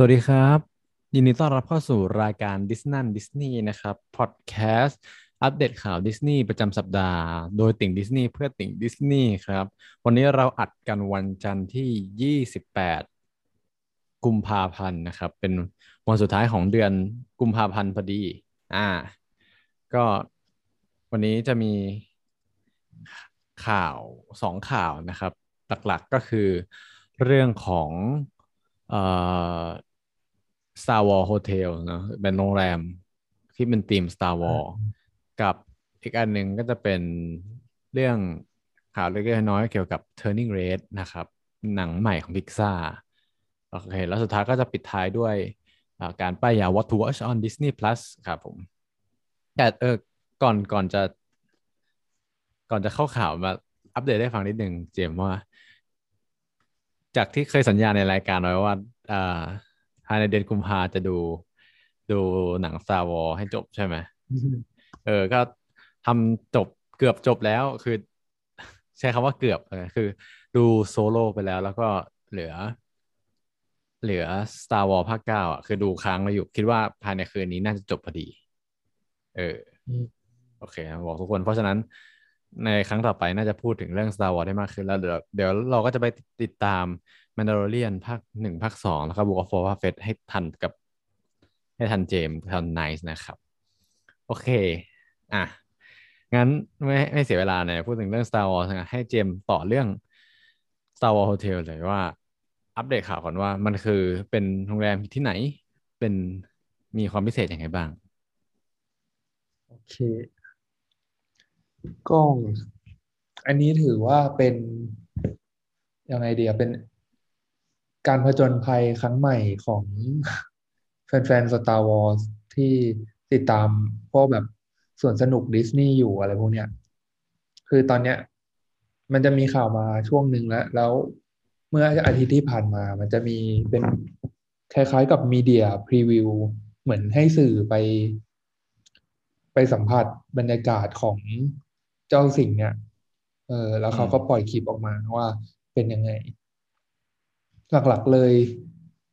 สวัสดีครับ ยินดีต้อนรับเข้าสู่รายการดิสนั่นดิสนีย์นะครับพอดแคสต์อัปเดตข่าวดิสนีย์ประจำสัปดาห์ โดยติ่งดิสนีย์เพื่อติ่งดิสนีย์ครับ วันนี้เราอัดกันวันจันทร์ที่ 28 กุมภาพันธ์นะครับ เป็นวันสุดท้ายของเดือนกุมภาพันธ์พอดี อ่า ก็วันนี้จะมีข่าวสองข่าวนะครับ หลักๆก็คือเรื่องของเอ่อ Star Wars Hotel เนอะเป็นโรงแรมที่เป็นธีม Star Wars กับอีกอันหนึ่งก็จะเป็นเรื่องข่าวเล็กๆน้อยๆเกี่ยวกับ Turning Red นะครับ หนังใหม่ของ Pixar โอเค แล้วสุดท้ายก็จะปิดท้ายด้วยอ่าการป้ายยา What to Watch on Disney Plus ครับผมแต่เออก่อนก่อนจะ ก่อนจะเข้าข่าวมาอัปเดตให้ฟังนิดหนึ่งเจมส์ว่า จากที่เคยสัญญาในรายการไว้ว่าอ่า ภายในเดือนกุมภาจะดู ดูหนัง Star Wars ให้จบใช่ไหมเออ ก็ทำจบเกือบจบแล้วคือ ใช้คำว่าเกือบเออคือ ดูโซโล่ไปแล้วแล้วก็เหลือ เหลือ Star Wars ภาคเก้าอะคือดูค้างไว้อยู่ คิดว่าภายในคืนนี้น่าจะจบพอดี เอออืมโอเค บอกทุกคนเพราะฉะนั้นในครั้งต่อไปน่าจะพูดถึงเรื่อง Star Wars ได้มากขึ้นแล้วเดี๋ยวเดี๋ยวเราก็จะไปติดตาม Mandalorian ภาคหนึ่งภาคสองแล้วก็ Book of Boba Fett ให้ทันกับ ให้ทันเจมส์ทันไนซ์นะครับ โอเค อะ งั้นไม่ไม่เสียเวลาเนี่ยพูดถึงเรื่อง Star Wars นะให้เจมส์ต่อเรื่อง Star Wars Hotel เลยว่า อัปเดตข่าวก่อนว่ามันคือเป็นโรงแรมที่ไหนเป็นมีความพิเศษยังไงบ้าง โอเคก็อันนี้ถือว่าเป็นยังไงเดียเป็น การผจญภัยครั้งใหม่ของแฟนๆ Star Wars ที่ติดตามพวกแบบส่วนสนุกดิสนีย์อยู่อะไรพวกเนี้ย คือตอนเนี้ย มันจะมีข่าวมาช่วงหนึ่งแล้ว แล้วเมื่ออาทิตย์ที่ผ่านมา มันจะมีเป็นคล้ายๆกับมีเดียพรีวิวเหมือนให้สื่อไป ไปสัมผัสบรรยากาศของเจ้าสิ่งเนี่ย เออ แล้วเขาก็ปล่อยคลิปออกมาว่าเป็นยังไง หลักๆเลย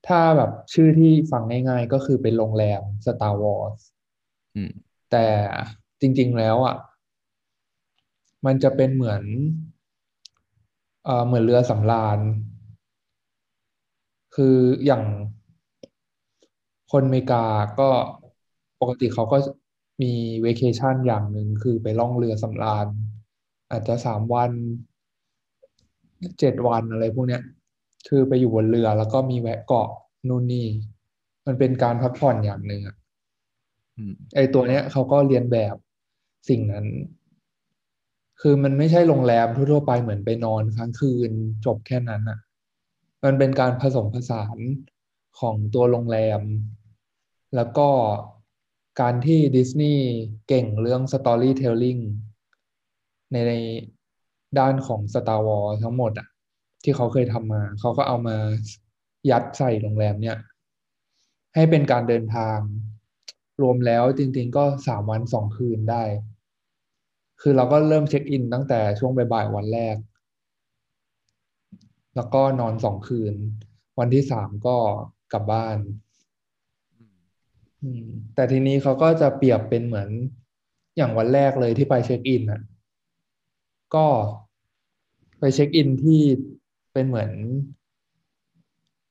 ถ้าแบบชื่อที่ฟังง่ายๆ ก็คือเป็นโรงแรม Star Wars อืมแต่จริงๆแล้วอะ มันจะเป็นเหมือนเอ่อเหมือนเรือสำราญ คืออย่างคนอเมริกาก็ปกติเขาก็มีเวเคชันอย่างหนึ่งคือไปล่องเรือสำราญ อาจจะสามวันเจ็ดวันอะไรพวกเนี้ย คือไปอยู่บนเรือแล้วก็มีแวะเกาะนู่นนี่มันเป็นการพักผ่อนอย่างหนึ่งอะอืมไอตัวเนี้ยเขาก็เรียนแบบสิ่งนั้น คือมันไม่ใช่โรงแรมทั่วๆไปเหมือนไปนอนค้างคืนจบแค่นั้นอะมันเป็นการผสมผสานของตัวโรงแรม แล้วก็การที่ดิสนีย์เก่งเรื่อง Storytelling ในในด้านของ Star Wars ทั้งหมดอะ ที่เขาเคยทำมา เขาก็เอามายัดใส่โรงแรมเนี่ย ให้เป็นการเดินทาง รวมแล้วจริง ๆ ก็สามวันสองคืนได้ คือเราก็เริ่มเช็คอินตั้งแต่ช่วงบ่ายๆวันแรก แล้วก็นอนสองคืน วันที่สามก็กลับบ้านแต่ทีนี้เขาก็จะเปรียบเป็นเหมือนอย่างวันแรกเลยที่ไปเช็คอินอะ ก็ไปเช็คอินที่ เป็นเหมือน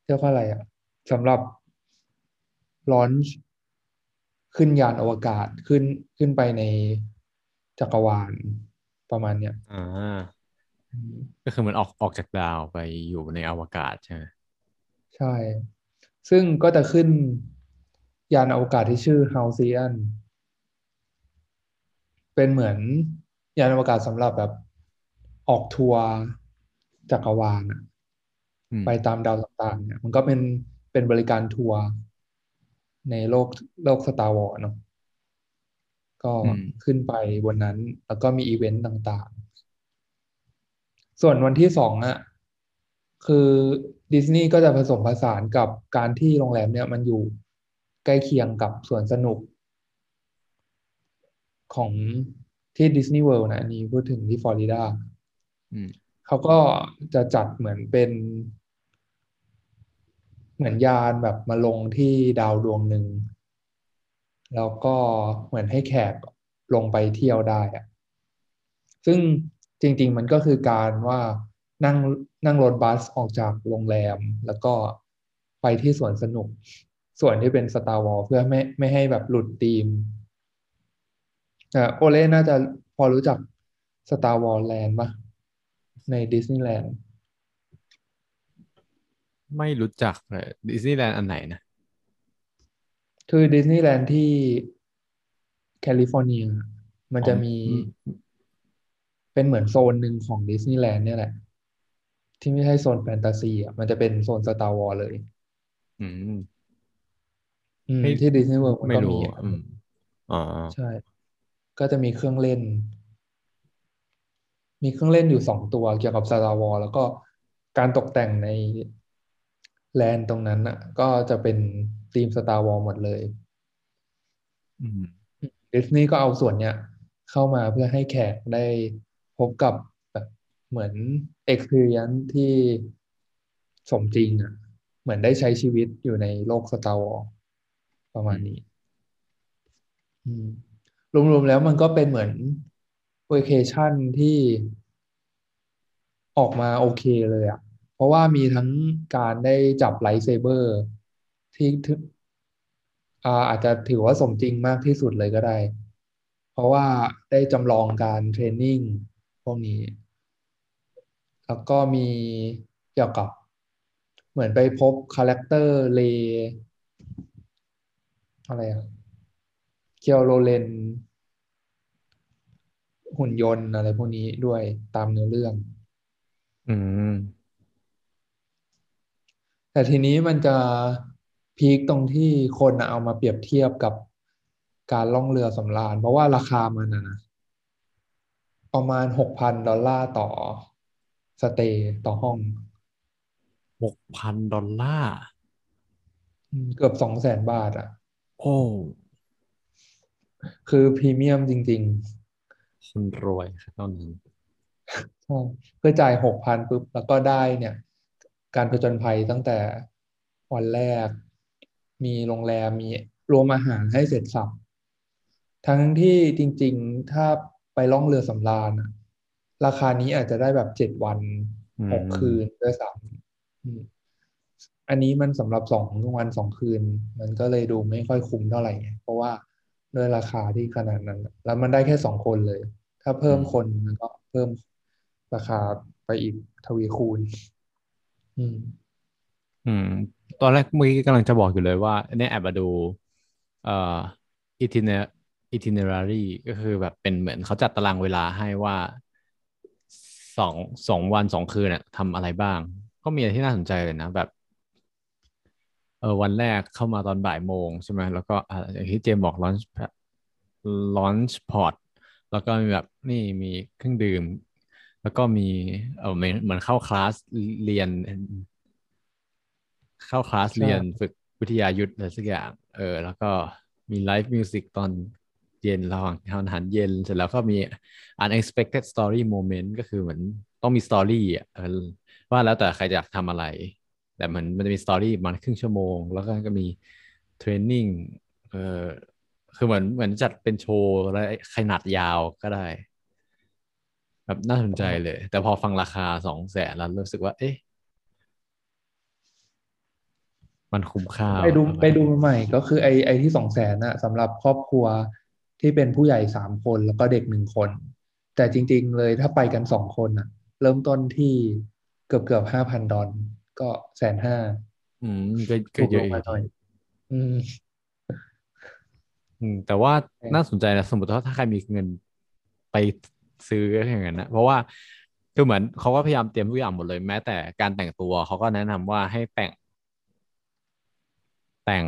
เรียกว่าอะไรอะสำหรับลอนช์ขึ้นยานอวกาศขึ้นขึ้นไปในจักรวาลประมาณเนี้ยอ่าอืมก็คือเหมันออกออกจากดาวไปอยู่ในอวกาศใช่ไหมใช่ ซึ่งก็จะขึ้นยานอวกาศที่ชื่อ Halcyon เป็นเหมือนยานอวกาศสำหรับแบบออกทัวร์ จักรวาลอะอืมไปตามดาวต่างๆเนี่ย มันก็เป็นเป็นบริการทัวร์ในโลกโลก Star Wars เนาะก็อืมขึ้นไปบนนั้น แล้วก็มีอีเวนต์ต่างๆ ส่วนวันที่สองอะคือดิสนีย์ก็จะผสมผสานกับการที่โรงแรมเนี่ยมันอยู่ใกล้เคียงกับสวนสนุก ของที่ดิสนีย์เวิลด์นะอันนี้พูดถึงที่ฟลอริดาอืม เขาก็จะจัดเหมือนเป็น เหมือนยานแบบมาลงที่ดาวดวงหนึ่ง แล้วก็เหมือนให้แขกลงไปเที่ยวได้อะซึ่งจริง ๆ มันก็คือการว่านั่งนั่งรถบัสออกจากโรงแรม แล้วก็ไปที่สวนสนุก ส่วนที่เป็น Star Wars เพื่อไม่ไม่ให้แบบหลุดธีมโอเล่น่าจะพอรู้จัก Star Wars Land ปะ ในดิสนีย์แลนด์ไม่รู้จักเลยดิสนีย์แลนด์อันไหนนะ คือดิสนีย์แลนด์ที่แคลิฟอร์เนีย มันจะมีอืมเป็นเหมือนโซนหนึ่งของดิสนีย์แลนด์เนี่ยแหละ ที่ไม่ใช่โซนแฟนตาซีอะมันจะเป็นโซน Star Wars เลย อืมอืมไม่ที่ดิสนีย์เวิลด์มันไม่ก็รู้มีอะอืมอ๋อใช่ ก็จะมีเครื่องเล่น มีเครื่องเล่นอยู่สองตัวเกี่ยวกับ Star Wars แล้วก็การตกแต่งใน land ตรงนั้นอะ ก็จะเป็นธีม Star Wars หมดเลยอืมดิสนีย์ก็เอาส่วนเนี้ยเข้ามาเพื่อให้แขกได้พบกับแบบเหมือน experience ที่สมจริงอะ เหมือนได้ใช้ชีวิตอยู่ในโลก Star Wars ประมาณนี้อืมรวมๆแล้วมันก็เป็นเหมือน vacation ที่ออกมาโอเคเลยอะ เพราะว่ามีทั้งการได้จับ lightsaber ที่อาอาจจะถือว่าสมจริงมากที่สุดเลยก็ได้ เพราะว่าได้จำลองการ training พวกนี้ แล้วก็มีเกี่ยวกับเหมือนไปพบ character เลอะไรอะ Kylo Ren หุ่นยนต์อะไรพวกนี้ด้วยตามเนื้อเรื่อง อืม แต่ทีนี้มันจะพีคตรงที่คนน่ะเอามาเปรียบเทียบกับการล่องเรือสำราญ เพราะว่าราคามันนะนะประมาณหกพันดอลลาร์ต่อสเตย์ต่อห้องหกพันดอลลาร์อืมเกือบสองแสนบาท อะ โอ้ คือพรีเมียมจริง คนรวยเท่านั้นๆใช่เพื่อจ่ายหกพันปุ๊บแล้วก็ได้เนี่ย การผจญภัยตั้งแต่วันแรก มีโรงแรมมีรวมอาหารให้เสร็จสับทั้งที่จริง ๆ ถ้าไปล่องเรือสำราญอะราคานี้อาจจะได้แบบเจ็ดวันอืมหกคืนด้วยซ้ำอืมอันนี้มันสำหรับสองวันสองคืน มันก็เลยดูไม่ค่อยคุ้มเท่าไหร่ไงเพราะว่า ด้วยราคาที่ขนาดนั้น แล้วมันได้แค่สองคนเลย ถ้าเพิ่มคนมันก็เพิ่มราคาไปอีกทวีคูณ อืม อืม ตอนแรกเมื่อกี้กำลังจะบอกอยู่เลยว่าเนี่ยแอบมาดู เอ่อ itiner itinerary ก็คือแบบเป็นเหมือนเขาจัดตารางเวลาให้ว่าสองสองวันสองคืนน่ะทำอะไรบ้าง ก็มีอะไรที่น่าสนใจเลยนะ แบบ ออวันแรกเข้ามาตอนบ่ายโมงใช่ไหมแล้วก็อ่าอย่างที่เจมส์บอก launch launch pod แล้วก็มีแบบนี่มีเครื่องดื่ม แล้วก็มีเออเหมือนเหมือนเข้าคลาสเรียน เข้าคลาสใช่เรียนฝึกวิทยายุทธ์อะไรสักอย่าง เออ แล้วก็มี live music ตอนเย็นระหว่างทานอาหารเย็น เสร็จแล้วก็มี unexpected story moment ก็คือเหมือนต้องมี story อะเออว่าแล้วแต่ใครจะอยากทำอะไร แต่มันมันจะมี story ประมันครึ่งชั่วโมง แล้วก็ก็มีเทรนนิ่งเออคือเหมือนเหมือนจัดเป็นโชว์อะไรขนาดยาวก็ได้ แบบน่าสนใจเลย แต่พอฟังราคาสองแสนแล้วรู้สึกว่า เอ๊ะ มันคุ้มค่าไปดูหรือเปล่าไปดูมาใหม่ก็คือไอไอที่สองแสนน่ะสำหรับครอบครัวที่เป็นผู้ใหญ่สามคนแล้วก็เด็กหนึ่งคน แต่จริง ๆ เลยถ้าไปกันสองคนน่ะเริ่มต้นที่เกือบเกือบห้าพันดอล ก็แสนห้าอืมก็ก็ถูกเยลอะงอีมากหน่อยอืมอืมแต่ว่าใช่น่าสนใจนะสมมติว่าถ้าใครมีเงินไปซื้ออย่างนั้นนะเพราะว่าคือเหมือนเขาก็พยายามเตรียมทุกอย่างหมดเลยแม้แต่การแต่งตัวเขาก็แนะนำว่าให้แต่ง แต่ง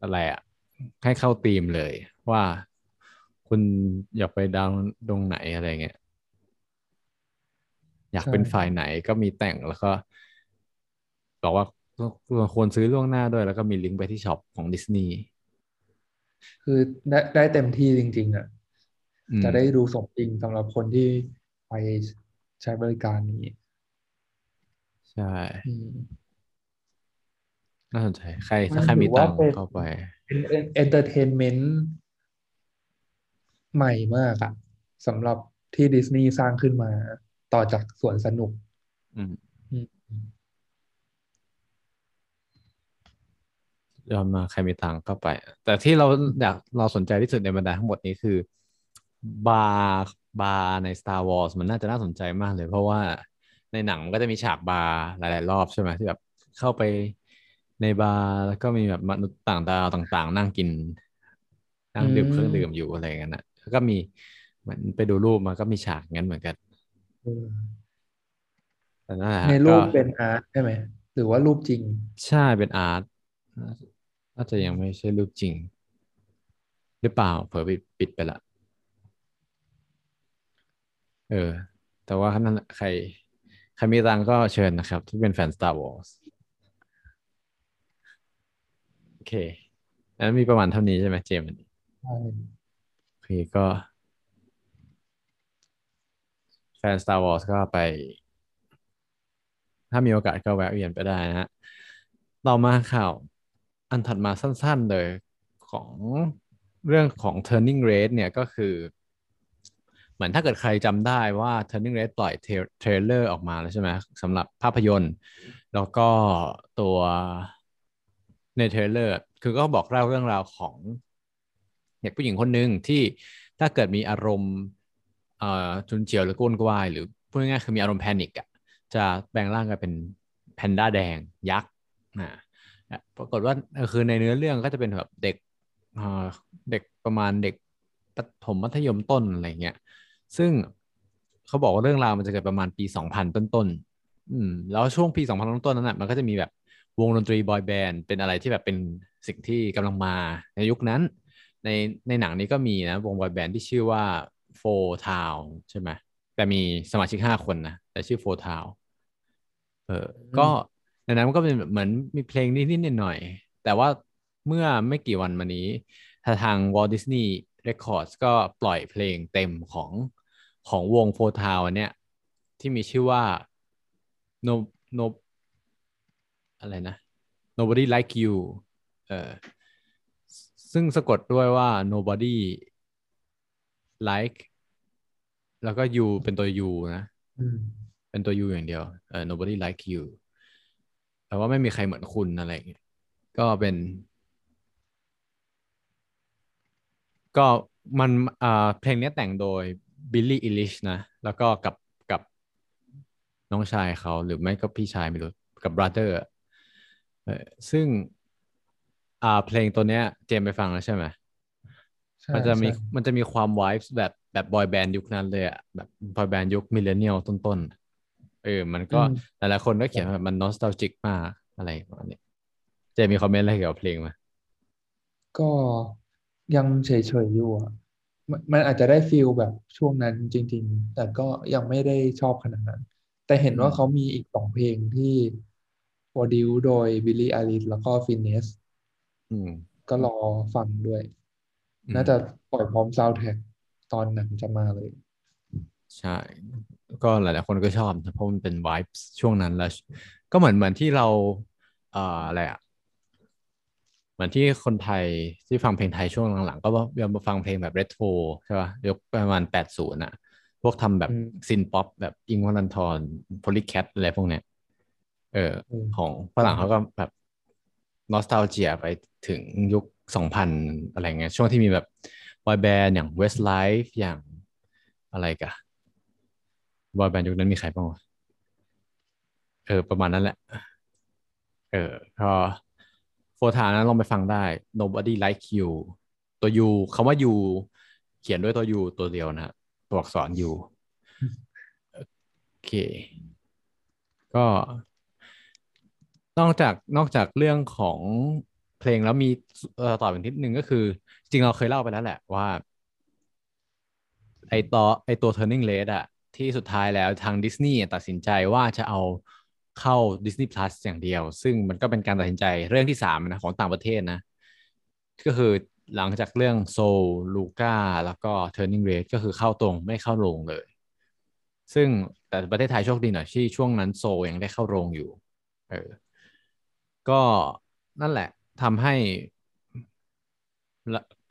อะไรอะให้เข้าธีมเลยว่าคุณอยากไปดาวดวงไหนอะไรเงี้ยอยากใช่เป็นฝ่ายไหนก็มีแต่งแล้วก็ บอกว่าควรซื้อล่วงหน้าด้วยแล้วก็มีลิงก์ไปที่ช็อปของดิสนีย์คือได้ได้เต็มที่จริง ๆอะอืมจะได้ดูสมจริงสำหรับคนที่ไปใช้บริการนี้ ใช่อืมน่าสนใจ ใครมัถ้านใครถืมีอว่าตังค์เป็นเข้าไป เป็นเอนเตอร์เทนเมนต์ใหม่มากอะสำหรับที่ดิสนีย์สร้างขึ้นมา ต่อจากสวนสนุก อืม อืม ยอมมาใครมีตังค์เข้าไป แต่ที่เราอยากเราสนใจที่สุดในบรรดาทั้งหมดนี้คือบาร์บาร์ใน Star Wars มันน่าจะน่าสนใจมากเลย เพราะว่าในหนังมันก็จะมีฉากบาร์หลาย ๆ รอบใช่ไหมที่แบบเข้าไปในบาร์แล้วก็มีแบบมนุษย์ต่างดาวต่างๆ นั่งกิน นั่งดื่มเครื่องดื่มอยู่อะไรอย่างนั้นนะแล้วก็มีเหมือนไปดูรูปมาก็มีฉากงั้นเหมือนกันเออแต่นั่นแหละฮะในรูปก็เป็นอาร์ตใช่ไหมหรือว่ารูปจริง ใช่เป็นอาร์ต น่าจะยังไม่ใช่รูปจริง หรือเปล่า เผลอปิดปิดไปละเออ แต่ว่านั่นใคร ใครมีตังก็เชิญนะครับ ที่เป็นแฟน Star Wars โอเคนั้นมีประมาณเท่านี้ใช่ไหมเจมส์ใช่โอเคก็ แฟน Star Wars ก็ไป ถ้ามีโอกาสก็แวะเวียนไปได้นะฮะ ต่อมาข่าว อันถัดมาสั้นๆเลยของเรื่องของ Turning Red เนี่ยก็คือ เหมือนถ้าเกิดใครจำได้ว่า Turning Red ปล่อย trailer ออกมาแล้วใช่ไหมสำหรับภาพยนตร์ แล้วก็ตัวใน trailer คือก็บอกเล่าเรื่องราวของเด็กผู้หญิงคนหนึ่งที่ถ้าเกิดมีอารมณ์ฉุนเฉียวหรือกระวนกระวาย หรือพูดง่ายๆคือมีอารมณ์ panic อะจะแปลงร่างกลายเป็นแพนด้าแดงยักษ์นะ ปรากฏว่าคือในเนื้อเรื่องก็จะเป็นแบบเด็กเด็กประมาณเด็กประถมมัธยมต้นอะไรเงี้ย ซึ่งเขาบอกว่าเรื่องราวมันจะเกิดประมาณปี2000ต้นๆอืมแล้วช่วงปี2000ต้นๆนั้นน่ะมันก็จะมีแบบวงดนตรีบอยแบนด์เป็นอะไรที่แบบเป็นสิ่งที่กำลังมาในยุคนั้น ในในหนังนี้ก็มีนะวงบอยแบนด์ที่ชื่อว่า Four Town ใช่ไหมแต่มีสมาชิก5คนนะแต่ชื่อ Four Town เออก็ ในนั้นมันก็เป็นแบบเหมือนมีเพลงนิดๆหน่อยๆแต่ว่าเมื่อไม่กี่วันมานี้ทาง Walt Disney Records ก็ปล่อยเพลงเต็มของของวงโฟทาวเนี่ย ที่มีชื่อว่า no no อะไรนะ nobody like you เออซึ่งสะกดด้วยว่า nobody like แล้วก็ you เป็นตัว you นะอืมเป็นตัว you อย่างเดียวเออ nobody like you แปลว่าไม่มีใครเหมือนคุณอะไรอย่างเงี้ยก็เป็น ก็มันอ่าเพลงนี้แต่งโดย Billie Eilish นะ แล้วก็กับกับน้องชายเขาหรือไม่ก็พี่ชายไม่รู้ กับ brother เออซึ่งอ่าเพลงตัวเนี้ย เจมไปฟังแล้วใช่ไหมใช่มันจะมีใช่มันจะมีความวายแบบแบบบอยแบนด์ยุคนั้นเลยอะแบบบอยแบนด์ยุค millennial ต้นๆ เออ มันก็หลายๆคนก็เขียนว่ามันนอสต a จิกมากอะไรประมาณนี้เจมีคอมเมนต์อะไรเกี่ยวกับเพลงไหมก็ยังเฉยๆอยู่อะมันมันอาจจะได้ feel แบบช่วงนั้นจริง ๆ แต่ก็ยังไม่ได้ชอบขนาดนั้น แต่เห็นว่าเขามีอีกสองเพลงที่ produce โดย Billie Eilish แล้วก็ Finneas อืมก็รอฟังด้วยอืมน่าจะปล่อยพร้อมซาวด์แทร็กตอนหนังจะมาเลย ใช่ ก็หลายๆคนก็ชอบนะเพราะมันเป็นวายช่วงนั้นแล้ว ก็เหมือนเหมือนที่เราเอ่ออะไรอะเหมือนที่คนไทยที่ฟังเพลงไทยช่วงหลังๆ ก็ย้อนมาฟังเพลงแบบเรโทรใช่ป่ะยุคประมาณแปดศูนย์อะพวกทำแบบอืม synth-pop แบบอิ้งค์วรันธร Polycat อะไรพวกเนี้ยเอออืมของฝรั่งเขาก็แบบนอสต a ลเจียไปถึงยุคสองพันอะไรเงี้ยช่วงที่มีแบบบอยแบนด์อย่าง Westlife อย่างอะไรกะ บอยแบนด์ยุคนั้นมีใครบ้างวะเออ ประมาณนั้นแหละ เออก็โฟทานั้นลองไปฟังได้ nobody like you ตัว u คำว่า u เขียนด้วยตัว u ตัวเดียวนะตัวอักษร u โอเค ก็นอกจากนอกจากเรื่องของเพลงแล้วมีต่ออีกนิดนึงก็คือ จริงเราเคยเล่าไปแล้วแหละว่า ไอต่อไอตัว Turning Red อะ ที่สุดท้ายแล้วทางดิสนีย์ตัดสินใจว่าจะเอาเข้า Disney Plus อย่างเดียว ซึ่งมันก็เป็นการตัดสินใจเรื่องที่สามนะของต่างประเทศนะ ก็คือหลังจากเรื่อง Soul Luca แล้วก็ Turning Red ก็คือเข้าตรงไม่เข้าโรงเลย ซึ่งแต่ประเทศไทยโชคดีหน่อยที่ช่วงนั้นโซลยังได้เข้าโรงอยู่ เออ ก็นั่นแหละทำให้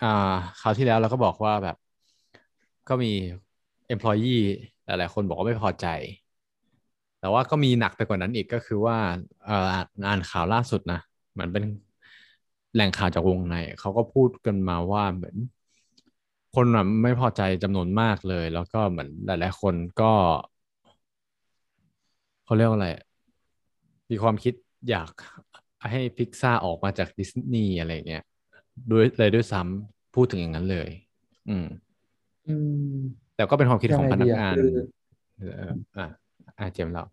อ่าคราวที่แล้วเราก็บอกว่าแบบ ก็มี employee หลายๆคนบอกว่าไม่พอใจ แต่ว่าก็มีหนักไปกว่านั้นอีกก็คือว่าเอ่ออ่านข่าวล่าสุดนะมือนเป็นแหล่งข่าวจากวงในเขาก็พูดกันมาว่าเหมือน คนไม่พอใจจำนวนมากเลย แล้วก็เหมือนหลาย ๆ คนก็เขาเรียกอะไร มีความคิดอยากให้พิกซ่าออกมาจากดิสนีย์อะไรเงี้ยด้วยเลยด้วยซ้ำพูดถึงอย่างนั้นเลย อืม อืม แต่ก็เป็นความคิดยัของไงพนัดีกอะงานคือเอออะอะเจมส์เรา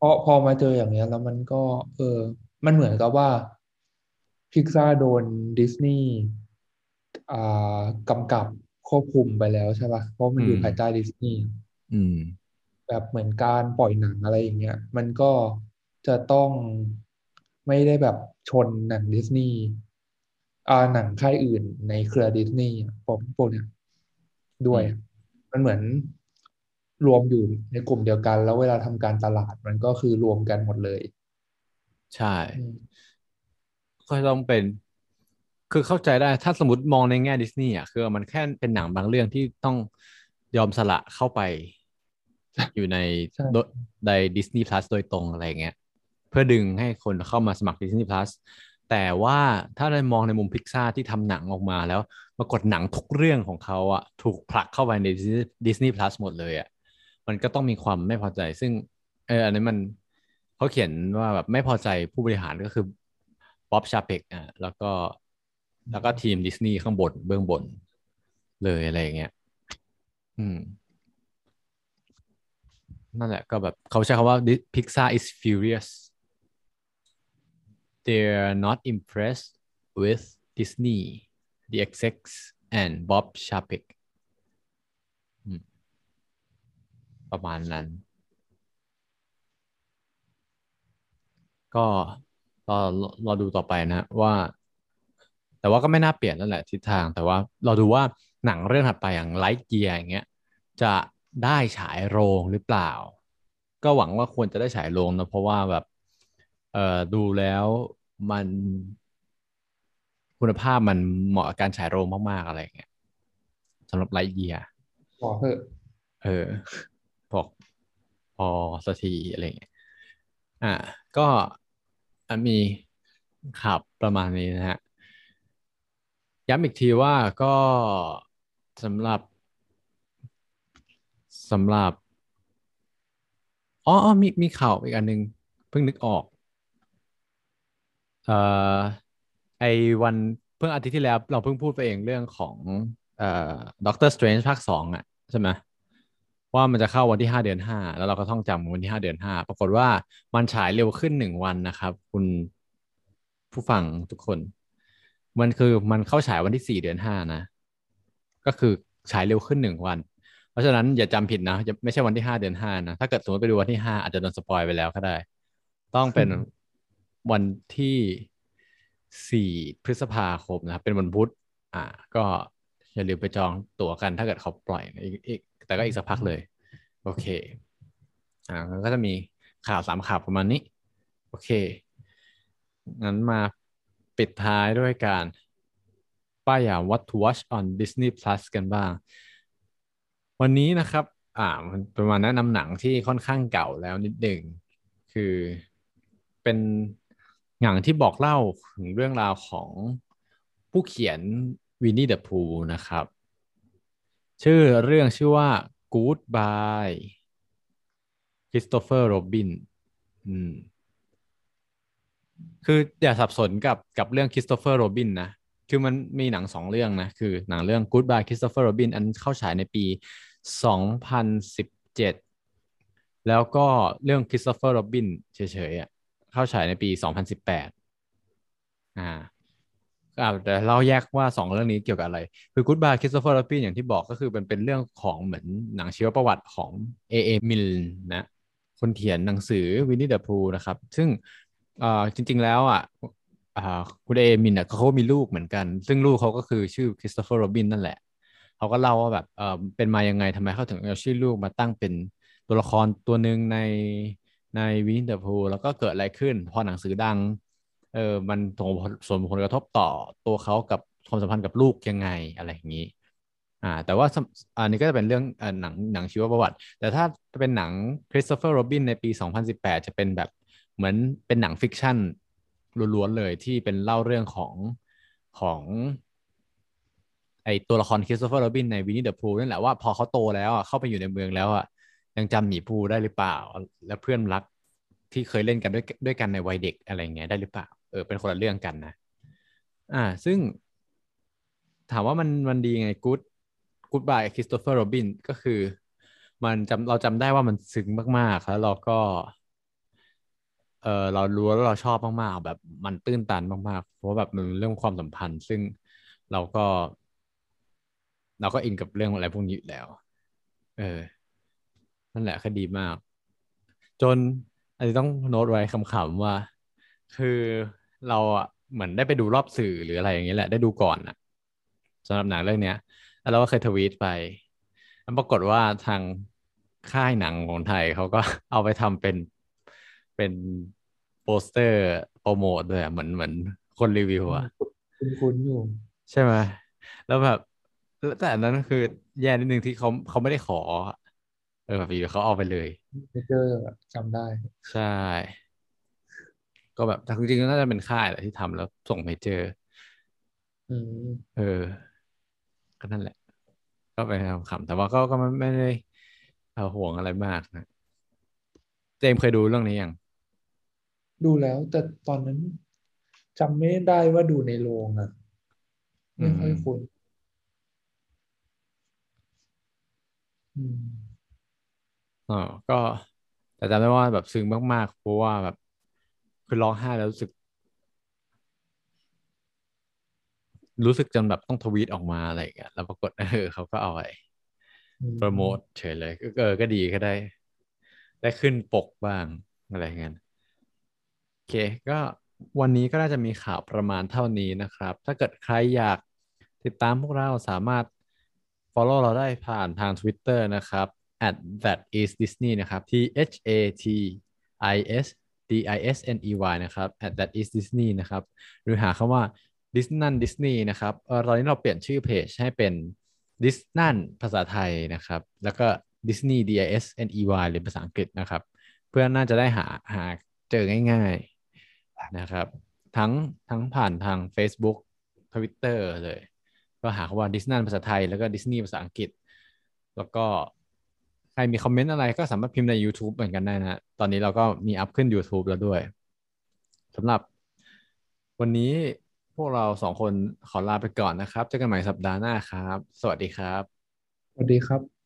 พอพอมาเจออย่างเงี้ยแล้วมันก็ เออ มันเหมือนกับว่าพิกซ่าโดนดิสนีย์อ่ากำกับควบคุมไปแล้วใช่ป่ะ เพราะมันอยู่อืมภายใต้ดิสนีย์อืมแบบเหมือนการปล่อยหนังอะไรอย่างเงี้ย มันก็จะต้องไม่ได้แบบชนหนังดิสนีย์อ่าหนังค่ายอื่นในเครือดิสนีย์อะพวกพวกเนี้ยด้วยอะ มันเหมือนรวมอยู่ในกลุ่มเดียวกัน แล้วเวลาทำการตลาดมันก็คือรวมกันหมดเลย ใช่อืมก็ต้องเป็น คือเข้าใจได้ถ้าสมมติมองในแง่ดิสนีย์อะคือมันแค่เป็นหนังบางเรื่องที่ต้องยอมสละเข้าไป อยู่ในใช่โดในดิสนีย์พลัสโดยตรงอะไรเงี้ย เพื่อดึงให้คนเข้ามาสมัครดิสนีย์พลัส แต่ว่าถ้าได้มองในมุมพิกซาที่ทำหนังออกมาแล้วปรากฏหนังทุกเรื่องของเขาอะถูกผลักเข้าไปในดิสนีย์พลัสหมดเลยอะมันก็ต้องมีความไม่พอใจ ซึ่งเอออันนี้มันเขาเขียนว่าแบบไม่พอใจผู้บริหารก็คือบ๊อบชาเปกอะแล้วก็แล้วก็ทีมดิสนีย์ข้างบนเบื้องบน เลยอะไรอย่างเงี้ย อืม นั่นแหละก็แบบเขาใช้คำว่า Pixar is furious they're not impressed with Disney the execs and Bob Chapek ประมาณนั้น ก็รอรอดูต่อไปนะว่า แต่ว่าก็ไม่น่าเปลี่ยนนั่นแหละทิศทาง แต่ว่าเราดูว่าหนังเรื่องถัดไปอย่างไลท์เกียร์อย่างเงี้ย จะได้ฉายโรงหรือเปล่า ก็หวังว่าควรจะได้ฉายโรงนะเพราะว่าแบบเอ่อดูแล้ว มันคุณภาพมันเหมาะกับการฉายโรงมากๆอะไรอย่างเงี้ยสำหรับไลท์เกียร์บอกเถอะเออบอกพอสักทีอะไรอย่างเงี้ยอ่าก็อะมีข่าวประมาณนี้นะฮะย้ำอีกทีว่าก็สำหรับสำหรับอ๋ออ๋อมีมีข่าวอีกอันหนึง เพิ่งนึกออก เอ่อไอวันเพิ่งอาทิตย์ที่แล้ว เราเพิ่งพูดไปเองเรื่องของเอ่อ Doctor Strange ภาคสองอะใช่ไหมว่ามันจะเข้าวันที่ห้าเดือนห้าแล้วเราก็ท่องจำวันที่ห้าเดือนห้าปรากฏว่ามันฉายเร็วขึ้นหนึ่งวันนะครับ คุณผู้ฟังทุกคน มันคือมันเข้าฉายวันที่สี่เดือนห้านะ ก็คือฉายเร็วขึ้นหนึ่งวัน เพราะฉะนั้นอย่าจำผิดนะจะไม่ใช่วันที่ห้าเดือนห้านะ ถ้าเกิดสมมติไปดูวันที่ห้าอาจจะโดน spoil ไปแล้วก็ได้ ต้องเป็น วันที่สี่พฤษภาคมนะครับ เป็นวันพุธอ่า ก็อย่าลืมไปจองตั๋วกันถ้าเกิดเขาปล่อยอีกแต่ก็อีกสักพักเลย โอเค อ่าก็จะมีข่าวสามข่าวประมาณนี้ โอเค งั้นมาปิดท้ายด้วยการป้ายยา What to watch on Disney Plus กันบ้าง วันนี้นะครับ อ่ามันเป็นประมาณแนะนำหนังที่ค่อนข้างเก่าแล้วนิดหนึ่ง คือเป็น หนังที่บอกเล่าถึงเรื่องราวของผู้เขียน Winnie the Pooh นะครับ ชื่อเรื่องชื่อว่า Goodbye Christopher Robin อืมคืออย่าสับสนกับกับเรื่อง Christopher Robin นะ คือมันมีหนังสองเรื่องนะ คือหนังเรื่อง Goodbye Christopher Robin อันเข้าฉายในปี 2017 แล้วก็เรื่อง Christopher Robin เฉยๆอะ เข้าฉายในปี 2018 อ่าอ่าแต่เราแยกว่าสองเรื่องนี้เกี่ยวกับอะไร คือ Goodbye Christopher Robin อย่างที่บอกก็คือเป็นเป็นเรื่องของเหมือนหนังชีวประวัติของ A.A. Milne นะ คนเขียนหนังสือ Winnie the Pooh นะครับ ซึ่งอ่อจริง ๆ แล้วอะอ่าคุณเอมินอะเขาก็มีลูกเหมือนกัน ซึ่งลูกเขาก็คือชื่อคริสโตเฟอร์โรบินนั่นแหละ เขาก็เล่าว่าแบบเออเป็นมายังไงทำไมเขาถึงเอาชื่อลูกมาตั้งเป็นตัวละครตัวหนึ่งใน ใน Winnie the Pooh แล้วก็เกิดอะไรขึ้น พอหนังสือดังเออมันส่งผลส่งผลกระทบต่อตัวเขากับความสัมพันธ์กับลูกยังไงอะไรอย่างนี้อ่าแต่ว่าอันนี้ก็จะเป็นเรื่องอหนังหนังชีวประวัติ แต่ถ้าเป็นหนัง Christopher Robin ในปี 2018 จะเป็นแบบเหมือนเป็นหนัง fiction ล้วนๆเลยที่เป็นเล่าเรื่องของของไอตัวละคร Christopher Robin ใน Winnie the Pooh นั่นแหละว่าพอเขาโตแล้วอะเข้าไปอยู่ในเมืองแล้วอะ ยังจำหมีพูห์ได้หรือเปล่า และเพื่อนรักที่เคยเล่นกันด้วยด้วยกันในวัยเด็กอะไรเงี้ยได้หรือเปล่า เออเป็นคนละเรื่องกันนะ อ่า ซึ่ง ถามว่ามันมันดีไง Good Goodbye Christopher Robin ก็คือ มันจำเราจำได้ว่ามันซึ้งมากๆแล้วเราก็ เออเรารู้แล้วเราชอบมากๆ แบบมันตื้นตันมากๆ เพราะแบบมันเรื่องความสัมพันธ์ ซึ่งเราก็ เราก็อินกับเรื่องอะไรพวกนี้อยู่แล้ว เออ นั่นแหละคดีมาก จนอันนี้ต้องโน้ตไว้คำๆว่า คือเราอะเหมือนได้ไปดูรอบสื่อหรืออะไรอย่างเงี้ยแหละได้ดูก่อนอะสำหรับหนังเรื่องเนี้ยแล้วเราก็เคยทวีตไปแล้วปรากฏว่าทางค่ายหนังของไทยเขาก็เอาไปทำเป็นเป็นโปสเตอร์โปรโมทด้วยอะเหมือนเหมือนคนรีวิวอะคุ้นๆอยู่ ใช่ไหมแล้วแบบแล้วแต่อันนั้นคือแย่นิดนึงที่เขาเขาไม่ได้ขอเออแบบอยู่เขาเอาไปเลยเมเจอร์จำได้ ใช่ ก็แบบแต่จริงๆก็น่าจะเป็นค่ายแหละที่ทำแล้วส่งเมเจอร์อืมเออ ก็นั่นแหละ ก็ไปทำคำแต่ว่าก็ก็ไม่ไม่ได้เอาห่วงอะไรมากนะเจมส์เคยดูเรื่องนี้ยังดูแล้ว แต่ตอนนั้นจำไม่ได้ว่าดูในโรงอะไม่ค่อยคุ้นอืม อ๋อก็แต่จำได้ว่าแบบซึ้งมากๆ เพราะว่าแบบคือร้องไห้แล้วรู้สึก รู้สึกจนแบบต้องทวีตออกมาอะไรอย่างเงี้ยแล้วปรากฏเออเขาก็เอาไปโปรโมทเฉยเลยก็เออก็ดีก็ได้ ได้ขึ้นปกบ้างอะไรเงี้ยโอเค ก็วันนี้ก็น่าจะมีข่าวประมาณเท่านี้นะครับ ถ้าเกิดใครอยากติดตามพวกเราสามารถ follow เราได้ผ่านทาง Twitter นะครับ at that is Disney นะครับ T H A T I S D I S N E Y นะครับ at that is Disney นะครับ หรือหาคำว่า Disney Disney นะครับเออตอนนี้เราเปลี่ยนชื่อเพจให้เป็นดิสนันภาษาไทยนะครับ แล้วก็ Disney D I S N E Y หรือภาษาอังกฤษนะครับ เพื่อน่าจะได้หาหาเจอง่ายๆนะครับ ทั้งทั้งผ่านทาง Facebook Twitter เลย ก็หาคำว่าดิสนันภาษาไทย แล้วก็ดิสนีย์ภาษาอังกฤษ แล้วก็ รมีคอมเมนต์อะไรก็สามารถพิมพ์ใน YouTube เหมือนกันได้นะฮะตอนนี้เราก็มีอัพขึ้น YouTube แล้วด้วยสำหรับวันนี้พวกเราสองคนขอลาไปก่อนนะครับ เจอกันใหม่สัปดาห์หน้าครับ สวัสดีครับ สวัสดีครับ